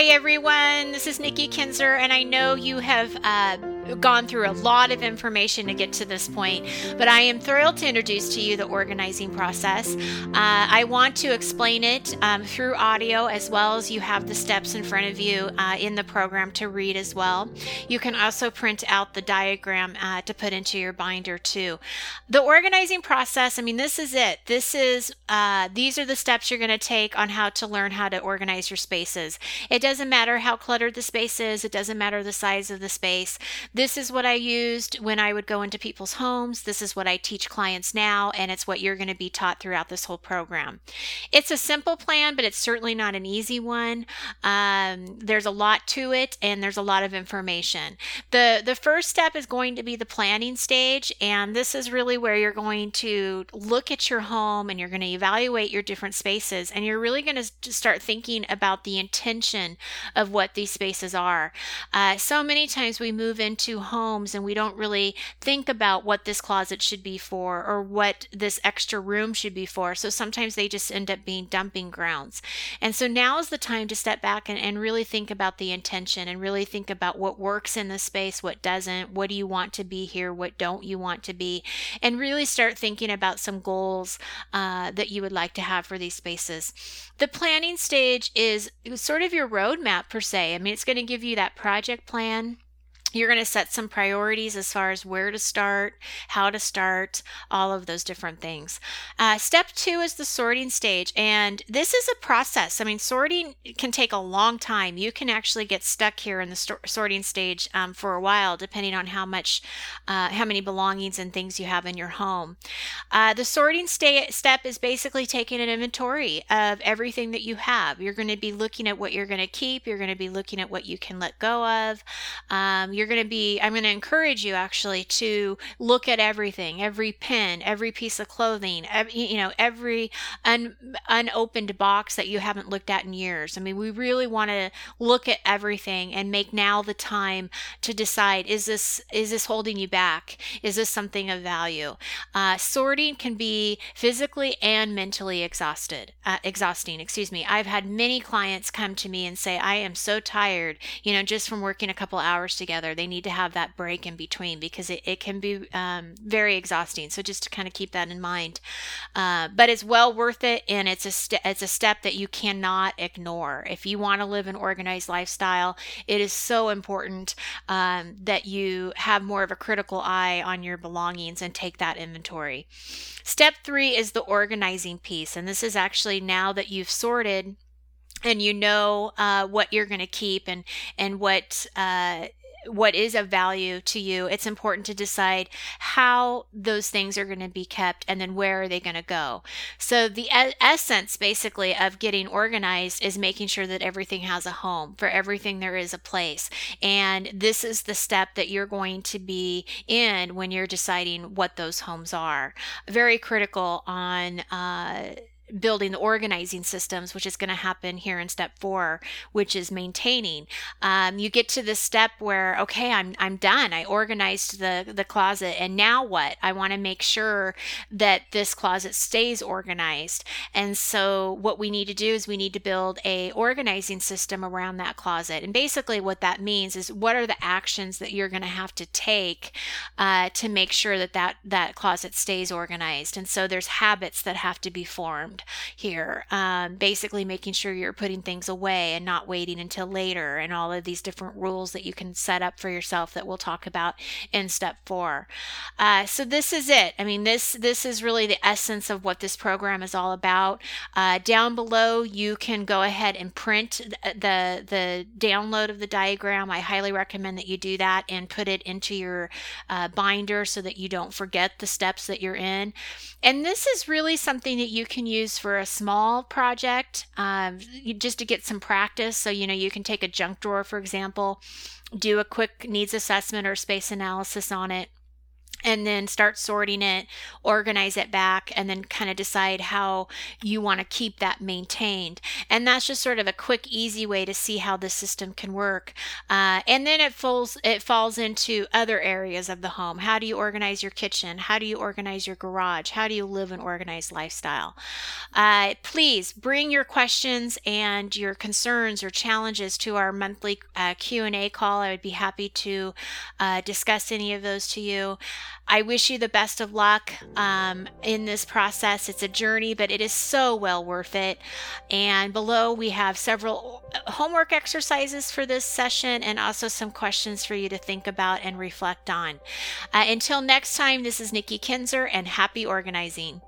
Hi, everyone. This is Nikki Kinzer, and I know you have uh, gone through a lot of information to get to this point, but I am thrilled to introduce to you the organizing process. Uh, I want to explain it um, through audio as well as you have the steps in front of you uh, in the program to read as well. You can also print out the diagram uh, to put into your binder too. The organizing process, I mean, this is it. This is, uh, these are the steps you're going to take on how to learn how to organize your spaces. It doesn't matter how cluttered the space is, it doesn't matter the size of the space. This is what I used when I would go into people's homes. This is what I teach clients now, and it's what you're going to be taught throughout this whole program. It's a simple plan, but it's certainly not an easy one. Um, there's a lot to it, and there's a lot of information. The, the first step is going to be the planning stage, and this is really where you're going to look at your home and you're going to evaluate your different spaces, and you're really going to start thinking about the intention of what these spaces are. Uh, so many times we move into homes and we don't really think about what this closet should be for or what this extra room should be for. So sometimes they just end up being dumping grounds. And so now is the time to step back and, and really think about the intention and really think about what works in the space, what doesn't, what do you want to be here, what don't you want to be, and really start thinking about some goals uh, that you would like to have for these spaces. The planning stage is sort of your roadmap per se. I mean, it's going to give you that project plan you're going to set some priorities as far as where to start, how to start, all of those different things. Uh, step two is the sorting stage, and this is a process. I mean, sorting can take a long time. You can actually get stuck here in the st- sorting stage um, for a while, depending on how much, uh, how many belongings and things you have in your home. Uh, the sorting sta- step is basically taking an inventory of everything that you have. You're going to be looking at what you're going to keep. You're going to be looking at what you can let go of. Um, you're going to be, I'm going to encourage you actually to look at everything, every pen, every piece of clothing, every, you know, every un, unopened box that you haven't looked at in years. I mean, we really want to look at everything and make now the time to decide, is this, is this holding you back? Is this something of value? Uh, sorting can be physically and mentally exhausted, uh, exhausting, excuse me. I've had many clients come to me and say, I am so tired, you know, just from working a couple hours together They need to have that break in between because it, it can be um, very exhausting. So just to kind of keep that in mind. Uh, but it's well worth it, and it's a st- it's a step that you cannot ignore. If you want to live an organized lifestyle, it is so important um, that you have more of a critical eye on your belongings and take that inventory. Step three is the organizing piece, and this is actually now that you've sorted and you know uh, what you're going to keep and and what uh, what is of value to you, it's important to decide how those things are going to be kept and then where are they going to go. So, the essence basically of getting organized is making sure that everything has a home. For everything, there is a place. And this is the step that you're going to be in when you're deciding what those homes are. Very critical on, uh, building the organizing systems, which is going to happen here in step four, which is maintaining. Um, you get to the step where, okay, I'm, I'm done. I organized the, the closet and now what? I want to make sure that this closet stays organized. And so what we need to do is we need to build a organizing system around that closet. And basically what that means is what are the actions that you're going to have to take uh, to make sure that, that that closet stays organized. And so there's habits that have to be formed here. Um, basically, making sure you're putting things away and not waiting until later, and all of these different rules that you can set up for yourself that we'll talk about in step four. Uh, so this is it. I mean, this this is really the essence of what this program is all about. Uh, down below, you can go ahead and print the the download of the diagram. I highly recommend that you do that and put it into your uh, binder so that you don't forget the steps that you're in. And this is really something that you can use for a small project um, just to get some practice. So, you know, you can take a junk drawer, for example, do a quick needs assessment or space analysis on it and then start sorting it, organize it back, and then kind of decide how you want to keep that maintained. And that's just sort of a quick, easy way to see how the system can work. Uh, and then it falls it falls into other areas of the home. How do you organize your kitchen? How do you organize your garage? How do you live an organized lifestyle? Uh, please bring your questions and your concerns or challenges to our monthly uh, Q and A call. I would be happy to uh, discuss any of those to you. I wish you the best of luck um, in this process. It's a journey, but it is so well worth it. And below, we have several homework exercises for this session and also some questions for you to think about and reflect on. Uh, until next time, this is Nikki Kinzer, and happy organizing.